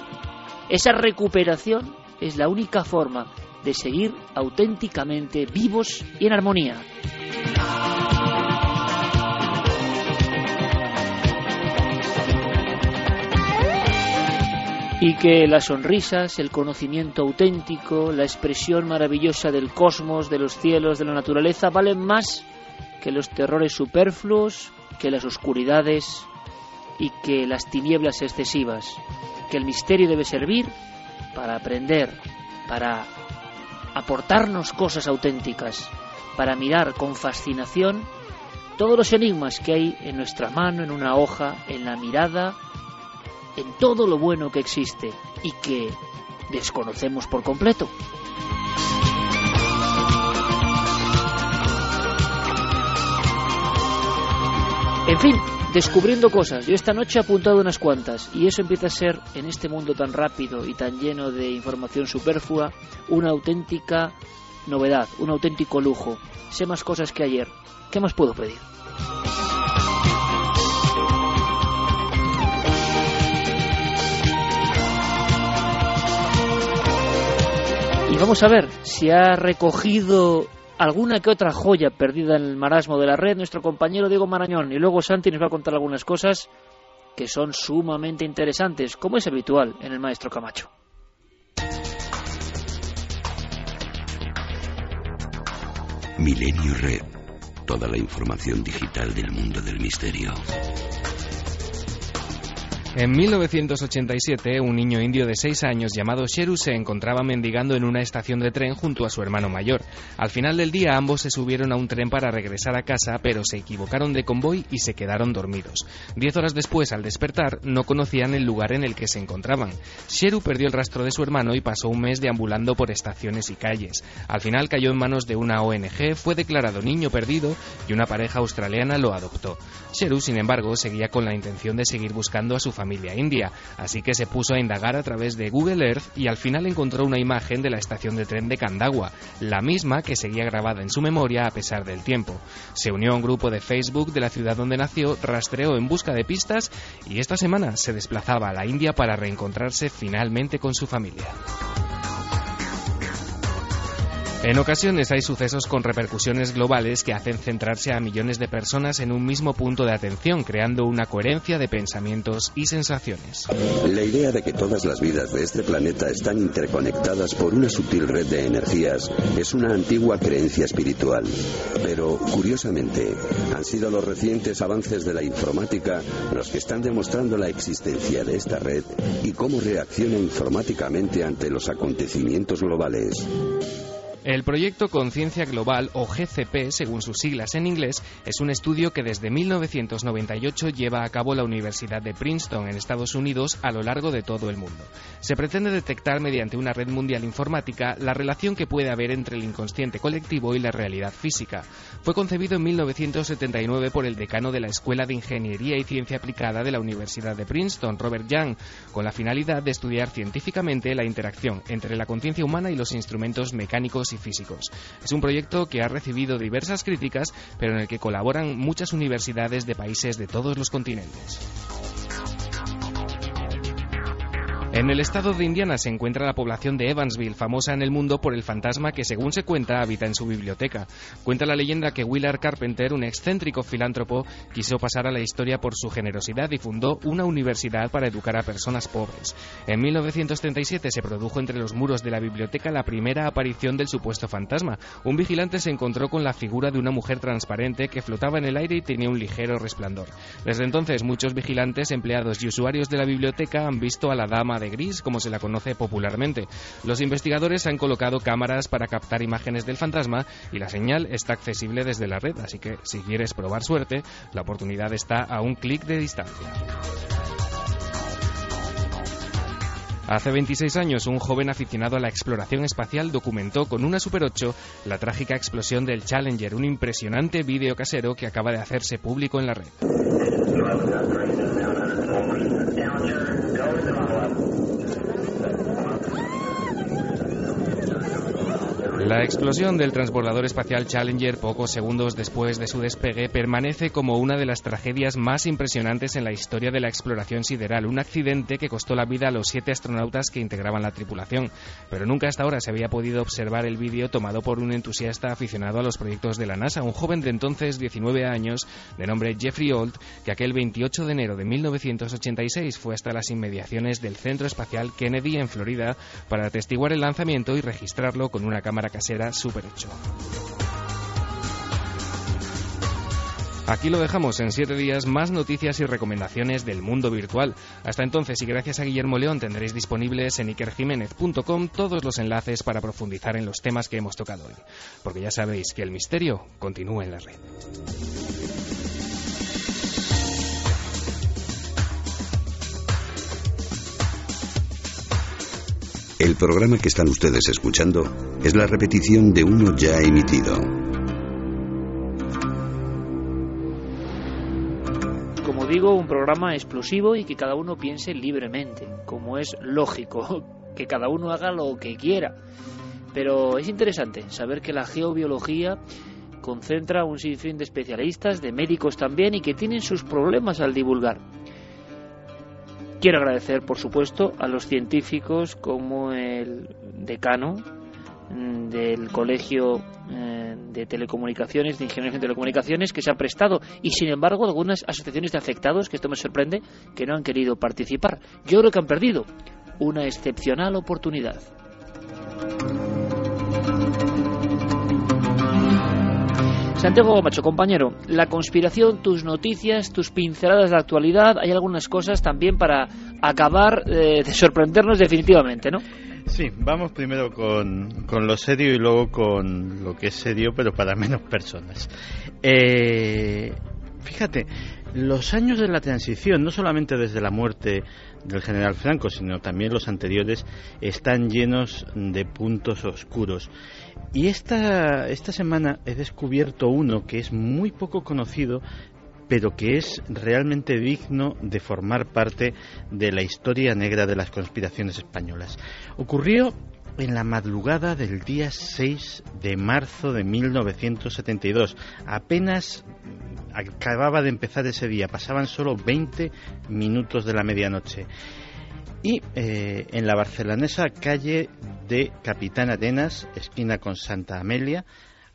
Speaker 1: esa recuperación es la única forma de seguir auténticamente vivos y en armonía. Y que las sonrisas, el conocimiento auténtico, la expresión maravillosa del cosmos, de los cielos, de la naturaleza, valen más que los terrores superfluos, que las oscuridades y que las tinieblas excesivas. Que el misterio debe servir para aprender, para aportarnos cosas auténticas, para mirar con fascinación todos los enigmas que hay en nuestra mano, en una hoja, en la mirada, en todo lo bueno que existe y que desconocemos por completo. En fin, descubriendo cosas. Yo esta noche he apuntado unas cuantas y eso empieza a ser, en este mundo tan rápido y tan lleno de información superflua, una auténtica novedad, un auténtico lujo. Sé más cosas que ayer. ¿Qué más puedo pedir? Vamos a ver si ha recogido alguna que otra joya perdida en el marasmo de la red, nuestro compañero Diego Marañón. Y luego Santi nos va a contar algunas cosas que son sumamente interesantes, como es habitual en el maestro Camacho.
Speaker 4: Milenio Red. Toda la información digital del mundo del misterio.
Speaker 5: En 1987, un niño indio de 6 años llamado Sheru se encontraba mendigando en una estación de tren junto a su hermano mayor. Al final del día ambos se subieron a un tren para regresar a casa, pero se equivocaron de convoy y se quedaron dormidos. Diez horas después, al despertar, no conocían el lugar en el que se encontraban. Sheru perdió el rastro de su hermano y pasó un mes deambulando por estaciones y calles. Al final cayó en manos de una ONG, fue declarado niño perdido y una pareja australiana lo adoptó. Sheru, sin embargo, seguía con la intención de seguir buscando a su familia familia india, así que se puso a indagar a través de Google Earth y al final encontró una imagen de la estación de tren de Kandagua, la misma que seguía grabada en su memoria a pesar del tiempo. Se unió a un grupo de Facebook de la ciudad donde nació, rastreó en busca de pistas y esta semana se desplazaba a la India para reencontrarse finalmente con su familia. En ocasiones hay sucesos con repercusiones globales que hacen centrarse a millones de personas en un mismo punto de atención, creando una coherencia de pensamientos y sensaciones.
Speaker 4: La idea de que todas las vidas de este planeta están interconectadas por una sutil red de energías es una antigua creencia espiritual. Pero, curiosamente, han sido los recientes avances de la informática los que están demostrando la existencia de esta red y cómo reacciona informáticamente ante los acontecimientos globales.
Speaker 5: El proyecto Conciencia Global, o GCP, según sus siglas en inglés, es un estudio que desde 1998 lleva a cabo la Universidad de Princeton en Estados Unidos a lo largo de todo el mundo. Se pretende detectar mediante una red mundial informática la relación que puede haber entre el inconsciente colectivo y la realidad física. Fue concebido en 1979 por el decano de la Escuela de Ingeniería y Ciencia Aplicada de la Universidad de Princeton, Robert Young, con la finalidad de estudiar científicamente la interacción entre la conciencia humana y los instrumentos mecánicos Es un proyecto que ha recibido diversas críticas, pero en el que colaboran muchas universidades de países de todos los continentes. En el estado de Indiana se encuentra la población de Evansville, famosa en el mundo por el fantasma que, según se cuenta, habita en su biblioteca. Cuenta la leyenda que Willard Carpenter, un excéntrico filántropo, quiso pasar a la historia por su generosidad y fundó una universidad para educar a personas pobres. En 1937 se produjo entre los muros de la biblioteca la primera aparición del supuesto fantasma. Un vigilante se encontró con la figura de una mujer transparente que flotaba en el aire y tenía un ligero resplandor. Desde entonces, muchos vigilantes, empleados y usuarios de la biblioteca han visto a la dama de gris, como se la conoce popularmente. Los investigadores han colocado cámaras para captar imágenes del fantasma y la señal está accesible desde la red, así que si quieres probar suerte, la oportunidad está a un clic de distancia. Hace 26 años, un joven aficionado a la exploración espacial documentó con una Super 8 la trágica explosión del Challenger, un impresionante vídeo casero que acaba de hacerse público en la red. La explosión del transbordador espacial Challenger pocos segundos después de su despegue permanece como una de las tragedias más impresionantes en la historia de la exploración sideral, un accidente que costó la vida a los siete astronautas que integraban la tripulación. Pero nunca hasta ahora se había podido observar el vídeo tomado por un entusiasta aficionado a los proyectos de la NASA, un joven de entonces 19 años de nombre Jeffrey Old, que aquel 28 de enero de 1986 fue hasta las inmediaciones del Centro Espacial Kennedy en Florida para atestiguar el lanzamiento y registrarlo con una cámara casera Super 8. Aquí lo dejamos en siete días, más noticias y recomendaciones del mundo virtual. Hasta entonces y gracias a Guillermo León tendréis disponibles en ikerjiménez.com todos los enlaces para profundizar en los temas que hemos tocado hoy. Porque ya sabéis que el misterio continúa en la red.
Speaker 4: El programa que están ustedes escuchando es la repetición de uno ya emitido.
Speaker 1: Como digo, un programa explosivo y que cada uno piense libremente, como es lógico, que cada uno haga lo que quiera. Pero es interesante saber que la geobiología concentra un sinfín de especialistas, de médicos también, y que tienen sus problemas al divulgar. Quiero agradecer, por supuesto, a los científicos como el decano mm, del Colegio eh, de Telecomunicaciones, de Ingenieros de Telecomunicaciones, que se ha prestado y sin embargo algunas asociaciones de afectados, que esto me sorprende, que no han querido participar. Yo creo que han perdido una excepcional oportunidad. Santiago Macho, compañero, la conspiración, tus noticias, tus pinceladas de actualidad, hay algunas cosas también para acabar eh, de sorprendernos definitivamente, ¿no?
Speaker 6: Sí, vamos primero con, con, lo serio y luego con lo que es serio, pero para menos personas. Eh, fíjate, los años de la transición, no solamente desde la muerte del general Franco, sino también los anteriores, están llenos de puntos oscuros. Y esta, esta semana he descubierto uno que es muy poco conocido, pero que es realmente digno de formar parte de la historia negra de las conspiraciones españolas. Ocurrió en la madrugada del día 6 de marzo de 1972. Apenas acababa de empezar ese día, pasaban solo 20 minutos de la medianoche. Y eh, en la barcelonesa calle de Capitán Arenas, esquina con Santa Amelia,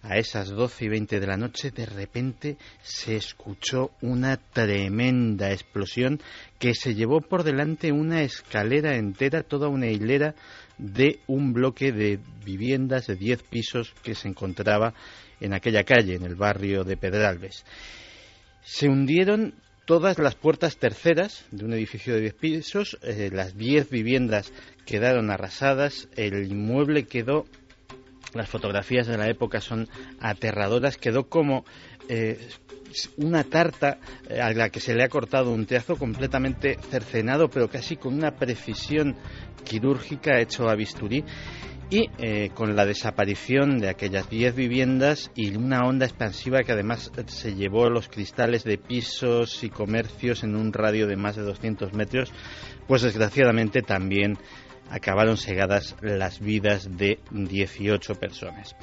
Speaker 6: a esas 12 y 20 de la noche, de repente se escuchó una tremenda explosión que se llevó por delante una escalera entera, toda una hilera de un bloque de viviendas de 10 pisos que se encontraba en aquella calle, en el barrio de Pedralbes. Se hundieron todas las puertas terceras de un edificio de 10 pisos, eh, las 10 viviendas quedaron arrasadas, el inmueble quedó, las fotografías de la época son aterradoras, quedó como eh, una tarta eh, a la que se le ha cortado un trazo completamente cercenado, pero casi con una precisión quirúrgica hecho a bisturí y eh, con la desaparición de aquellas 10 viviendas y una onda expansiva que además se llevó los cristales de pisos y comercios en un radio de más de 200 metros, pues desgraciadamente también acabaron segadas las vidas de 18 personas.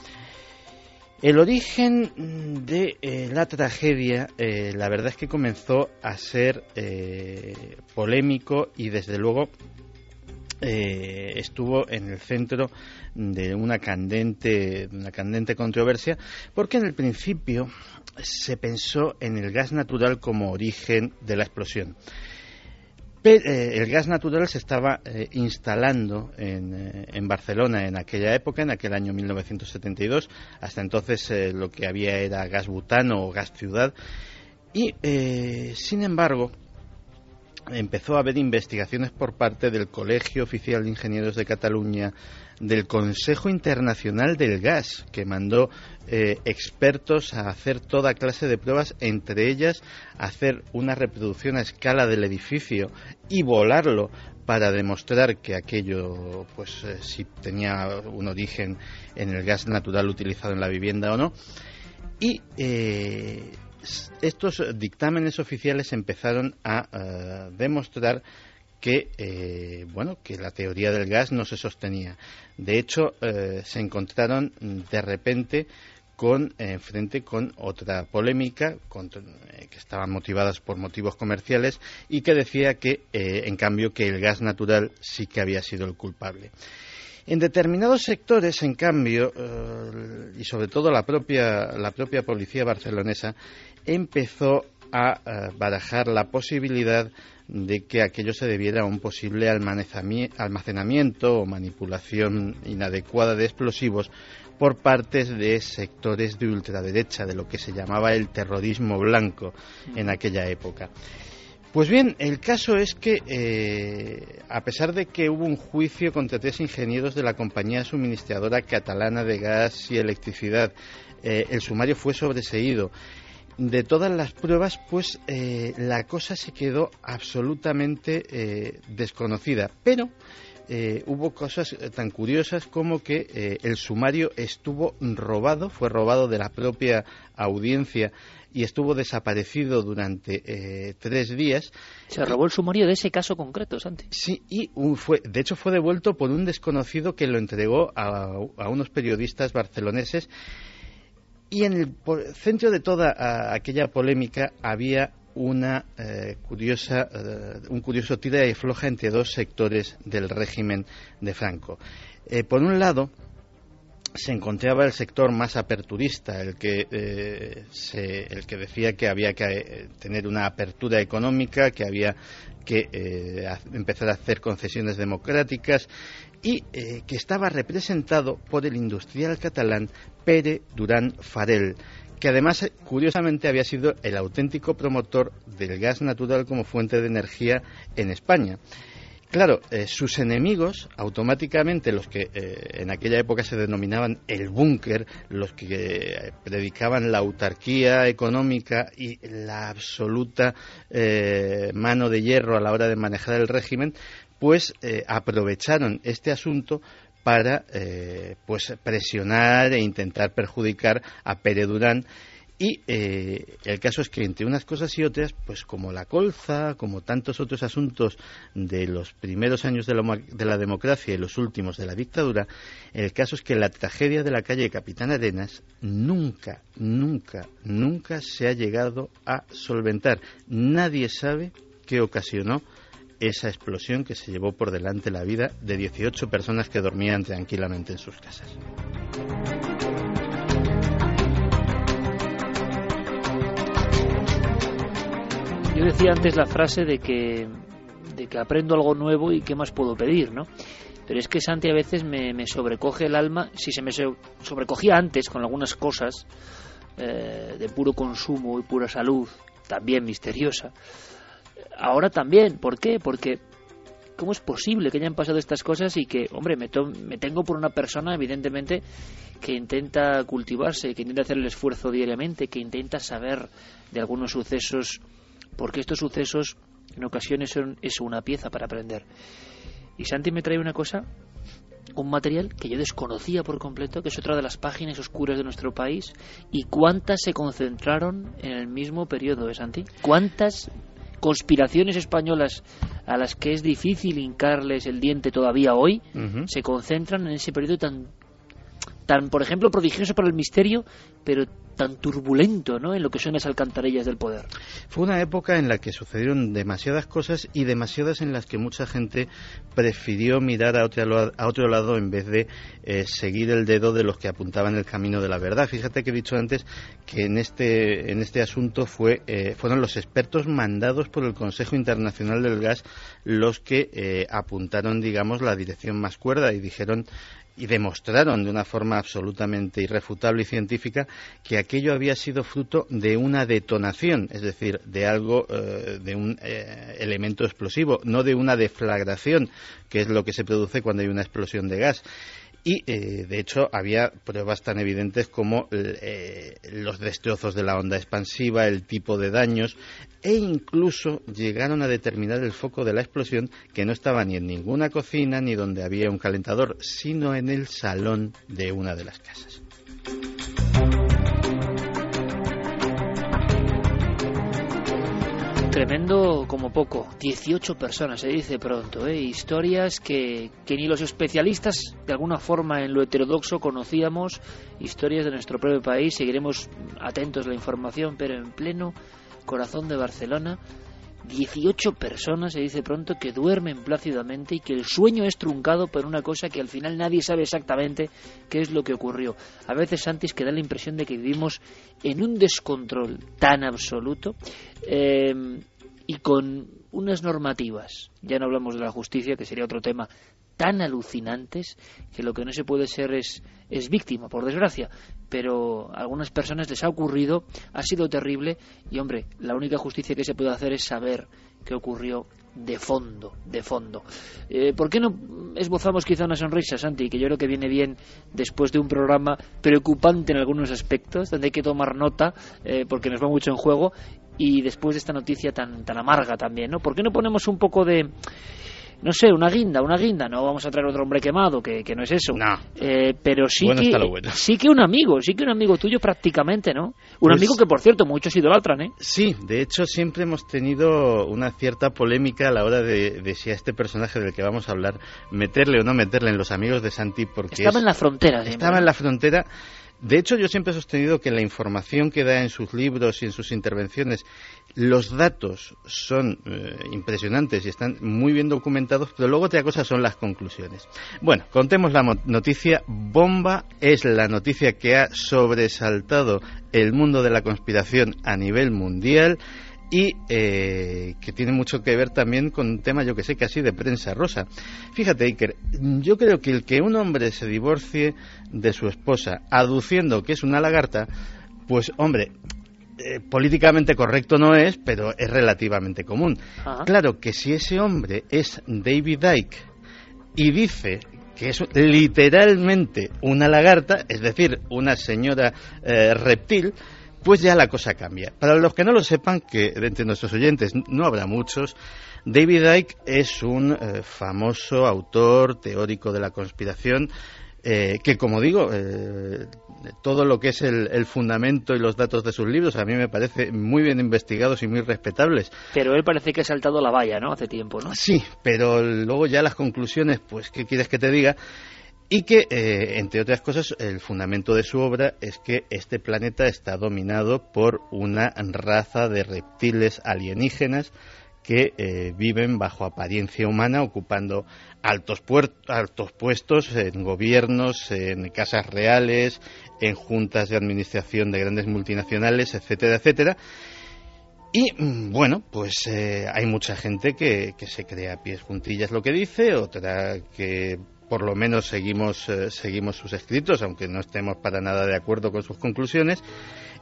Speaker 6: El origen de eh, la tragedia, eh, la verdad es que comenzó a ser polémico y desde luego eh, estuvo en el centro de una candente, una candente controversia, porque en el principio se pensó en el gas natural como origen de la explosión. Eh, el gas natural se estaba eh, instalando en, en, Barcelona en aquella época, en aquel año 1972. Hasta entonces lo que había era gas butano o gas ciudad. Y, sin embargo, empezó a haber investigaciones por parte del Colegio Oficial de Ingenieros de Cataluña, del Consejo Internacional del Gas, que mandó eh, expertos a hacer toda clase de pruebas, entre ellas hacer una reproducción a escala del edificio y volarlo para demostrar que aquello, pues, eh, si tenía un origen en el gas natural utilizado en la vivienda o no. Y eh, estos dictámenes oficiales empezaron a demostrar que eh, bueno que la teoría del gas no se sostenía. De hecho, eh, se encontraron de repente con frente con otra polémica que estaban motivadas por motivos comerciales y que decía que en cambio que el gas natural sí que había sido el culpable. En determinados sectores, en cambio, y sobre todo la propia, la propia policía barcelonesa, empezó a eh, barajar la posibilidad de que aquello se debiera a un posible almacenamiento o manipulación inadecuada de explosivos por partes de sectores de ultraderecha, de lo que se llamaba el terrorismo blanco en aquella época. Pues bien, el caso es que, eh, a pesar de que hubo un juicio contra tres ingenieros de la compañía suministradora catalana de gas y electricidad, eh, el sumario fue sobreseído de todas las pruebas, pues eh, la cosa se quedó absolutamente eh, desconocida. Pero eh, hubo cosas tan curiosas como que el sumario estuvo robado, fue robado de la propia audiencia y estuvo desaparecido durante tres días.
Speaker 1: Se robó el sumario de ese caso concreto, Santi.
Speaker 6: Sí, y fue, de hecho fue devuelto por un desconocido que lo entregó a, a unos periodistas barceloneses y en el centro de toda aquella polémica había una eh, curiosa, eh, un curioso tira y floja entre dos sectores del régimen de Franco. Eh, por un lado, se encontraba el sector más aperturista, el que, eh, el que decía que había que tener una apertura económica, que había que eh, empezar a hacer concesiones democráticas y que estaba representado por el industrial catalán Pere Durán Farel que además, curiosamente, había sido el auténtico promotor del gas natural como fuente de energía en España. Claro, eh, sus enemigos, automáticamente los que eh, en aquella época se denominaban el búnker, los que eh, predicaban la autarquía económica y la absoluta mano de hierro a la hora de manejar el régimen, pues aprovecharon este asunto para pues presionar e intentar perjudicar a Pere Durán y eh, el caso es que entre unas cosas y otras, pues como la colza, como tantos otros asuntos de los primeros años de la, de la, democracia y los últimos de la dictadura, el caso es que la tragedia de la calle Capitán Arenas nunca, nunca, nunca se ha llegado a solventar. Nadie sabe qué ocasionó esa explosión que se llevó por delante la vida de 18 personas que dormían tranquilamente en sus casas.
Speaker 1: Yo decía antes la frase de que, de que aprendo algo nuevo y qué más puedo pedir, ¿no? Pero es que Santi a veces me, sobrecoge el alma, si se me sobrecogía antes con algunas cosas eh, de puro consumo y pura salud, también misteriosa, ahora también, ¿por qué? Porque ¿cómo es posible que hayan pasado estas cosas y que, hombre, me, me tengo por una persona, evidentemente, que intenta cultivarse, que intenta hacer el esfuerzo diariamente, que intenta saber de algunos sucesos porque estos sucesos en ocasiones son es una pieza para aprender. Y Santi me trae una cosa, un material que yo desconocía por completo, que es otra de las páginas oscuras de nuestro país, y cuántas se concentraron en el mismo periodo, ¿eh, Santi? ¿Cuántas conspiraciones españolas a las que es difícil hincarles el diente todavía hoy se concentran en ese periodo tan tan, por ejemplo, prodigioso para el misterio, pero tan turbulento ¿no? en lo que son las alcantarillas del poder.
Speaker 6: Fue una época en la que sucedieron demasiadas cosas y demasiadas en las que mucha gente prefirió mirar a otro, a otro lado en vez de eh, seguir el dedo de los que apuntaban el camino de la verdad. Fíjate que he dicho antes que en este, en este asunto fue, eh, fueron los expertos mandados por el Consejo Internacional del Gas los que eh, apuntaron, digamos, la dirección más cuerda y dijeron y demostraron de una forma absolutamente irrefutable y científica que aquello había sido fruto de una detonación, es decir, de algo, eh, de un eh, elemento explosivo, no de una deflagración, que es lo que se produce cuando hay una explosión de gas y eh, de hecho había pruebas tan evidentes como eh, los destrozos de la onda expansiva, el tipo de daños e incluso llegaron a determinar el foco de la explosión que no estaba ni en ninguna cocina ni donde había un calentador, sino en el salón de una de las casas.
Speaker 1: Tremendo como poco, 18 personas, se dice pronto, ¿eh? historias que, que, ni los especialistas de alguna forma en lo heterodoxo conocíamos, historias de nuestro propio país, seguiremos atentos a la información, pero en pleno corazón de Barcelona, 18 personas, se dice pronto, que duermen plácidamente y que el sueño es truncado por una cosa que al final nadie sabe exactamente qué es lo que ocurrió. A veces, antes que da la impresión de que vivimos en un descontrol tan absoluto eh, y con unas normativas, ya no hablamos de la justicia, que sería otro tema, tan alucinantes que lo que no se puede ser es, es víctima, por desgracia. Pero a algunas personas les ha ocurrido, ha sido terrible y, hombre, la única justicia que se puede hacer es saber qué ocurrió de fondo, de fondo. Eh, ¿Por qué no esbozamos quizá una sonrisa, Santi, que yo creo que viene bien después de un programa preocupante en algunos aspectos, donde hay que tomar nota, eh, porque nos va mucho en juego, y después de esta noticia tan, tan amarga también, ¿no? ¿Por qué no ponemos un poco de no sé, una guinda, una guinda, no vamos a traer otro hombre quemado, que, no es eso.
Speaker 6: No.
Speaker 1: Eh, pero sí que, sí que un amigo, sí que un amigo tuyo prácticamente, ¿no? Un pues amigo que, por cierto, muchos idolatran, ¿eh?
Speaker 6: Sí, de hecho siempre hemos tenido una cierta polémica a la hora de, si a este personaje del que vamos a hablar meterle o no meterle en los amigos de Santi, porque...
Speaker 1: Estaba en la frontera.
Speaker 6: Estaba en la frontera De hecho, yo siempre he sostenido que la información que da en sus libros y en sus intervenciones, los datos son eh, impresionantes y están muy bien documentados, pero luego otra cosa son las conclusiones. Bueno, contemos la noticia. Bomba es la noticia que ha sobresaltado el mundo de la conspiración a nivel mundial y eh, que tiene mucho que ver también con un tema, yo que sé, casi de prensa rosa. Fíjate, Iker, yo creo que el que un hombre se divorcie de su esposa aduciendo que es una lagarta, pues hombre, eh, políticamente correcto no es, pero es relativamente común. Claro que si ese hombre es David Icke y dice que es literalmente una lagarta, es decir, una señora eh, reptil, pues ya la cosa cambia. Para los que no lo sepan, que entre nuestros oyentes no habrá muchos, David Icke es un eh, famoso autor teórico de la conspiración eh, que, como digo, eh, todo lo que es el, fundamento y los datos de sus libros a mí me parece muy bien investigados y muy respetables.
Speaker 1: Pero él parece que ha saltado la valla, ¿no? Hace tiempo, ¿no?
Speaker 6: Sí, pero luego ya las conclusiones, pues, ¿qué quieres que te diga? Y que, eh, entre otras cosas, el fundamento de su obra es que este planeta está dominado por una raza de reptiles alienígenas que eh, viven bajo apariencia humana, ocupando altos, altos puestos en gobiernos, en casas reales, en juntas de administración de grandes multinacionales, etcétera, etcétera. Y mm, bueno, pues eh, hay mucha gente que, que, se crea a pies juntillas lo que dice, otra que por lo menos seguimos, eh, seguimos sus escritos, aunque no estemos para nada de acuerdo con sus conclusiones,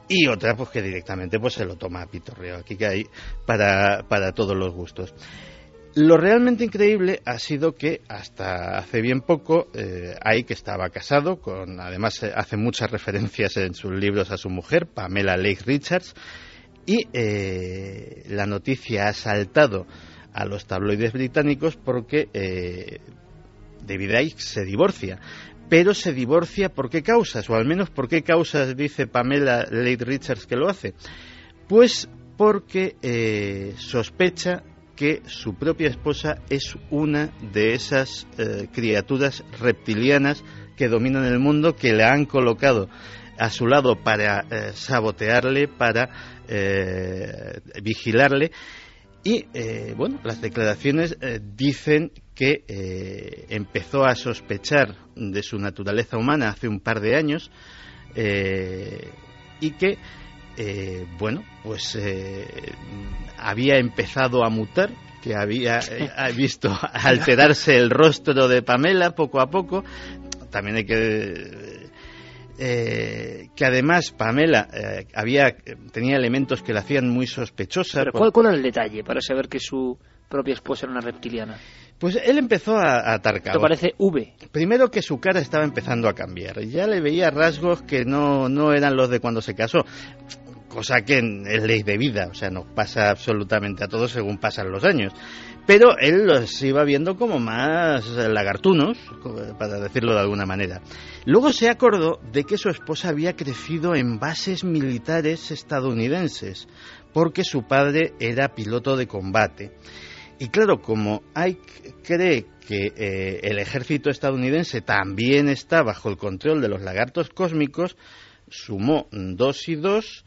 Speaker 6: y otra pues que directamente pues se lo toma a pitorreo, aquí que hay para, para todos los gustos. Lo realmente increíble ha sido que hasta hace bien poco eh, que estaba casado con, además eh, hace muchas referencias en sus libros a su mujer, Pamela Lake Richards, y eh, la noticia ha saltado a los tabloides británicos porque David Icke se divorcia. Pero se divorcia por qué causas, o al menos por qué causas dice Pamela Lake Richards que lo hace. Pues porque eh, sospecha que su propia esposa es una de esas eh, criaturas reptilianas que dominan el mundo, que le han colocado a su lado para eh, sabotearle, para vigilarle. Y bueno, las declaraciones dicen que eh, empezó a sospechar de su naturaleza humana hace un par de años eh, y que, eh, bueno, pues había empezado a mutar, que había visto alterarse el rostro de Pamela poco a poco. También hay que que además Pamela había tenía elementos que la hacían muy sospechosa.
Speaker 1: ¿Pero cuál, cuál, era el detalle para saber que su propia esposa era una reptiliana?
Speaker 6: Pues él empezó a, atar
Speaker 1: cabos. parece V.
Speaker 6: Primero que su cara estaba empezando a cambiar. Ya le veía rasgos que no, no eran los de cuando se casó. Cosa que es ley de vida, o sea, nos pasa absolutamente a todos según pasan los años. Pero él los iba viendo como más lagartunos, para decirlo de alguna manera. Luego se acordó de que su esposa había crecido en bases militares estadounidenses, porque su padre era piloto de combate. Y claro, como Ike cree que eh, el ejército estadounidense también está bajo el control de los lagartos cósmicos, sumó dos y dos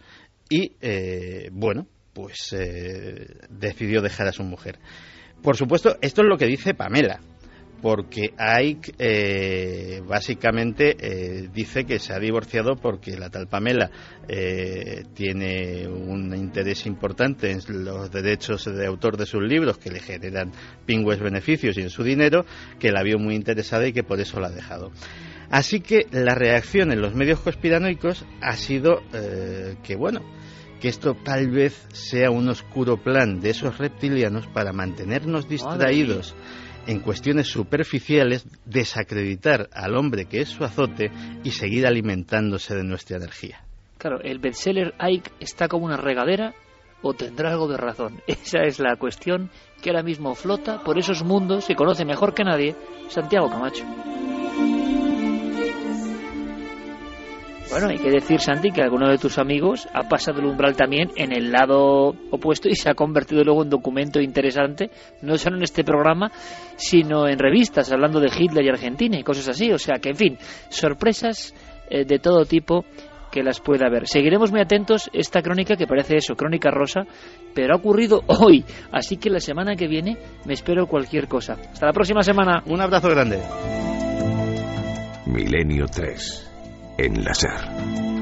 Speaker 6: y, eh, bueno, pues eh, decidió dejar a su mujer. Por supuesto, esto es lo que dice Pamela porque Ike eh, básicamente eh, dice que se ha divorciado porque la tal Pamela eh, tiene un interés importante en los derechos de autor de sus libros que le generan pingües beneficios y en su dinero, que la vio muy interesada y que por eso la ha dejado. Así que la reacción en los medios conspiranoicos ha sido que, bueno, que esto tal vez sea un oscuro plan de esos reptilianos para mantenernos distraídos en cuestiones superficiales, desacreditar al hombre que es su azote y seguir alimentándose de nuestra energía.
Speaker 1: Claro, el bestseller Ike está como una regadera o tendrá algo de razón. Esa es la cuestión que ahora mismo flota por esos mundos que conoce mejor que nadie Santiago Camacho. Bueno, hay que decir, Santi, que alguno de tus amigos ha pasado el umbral también en el lado opuesto y se ha convertido luego en documento interesante, no solo en este programa, sino en revistas, hablando de Hitler y Argentina y cosas así. O sea que, en fin, sorpresas eh, de todo tipo que las pueda ver. Seguiremos muy atentos esta crónica que parece eso, crónica rosa, pero ha ocurrido hoy, así que la semana que viene me espero cualquier cosa. Hasta la próxima semana.
Speaker 6: Un abrazo grande.
Speaker 7: Milenio 3. Enlazar.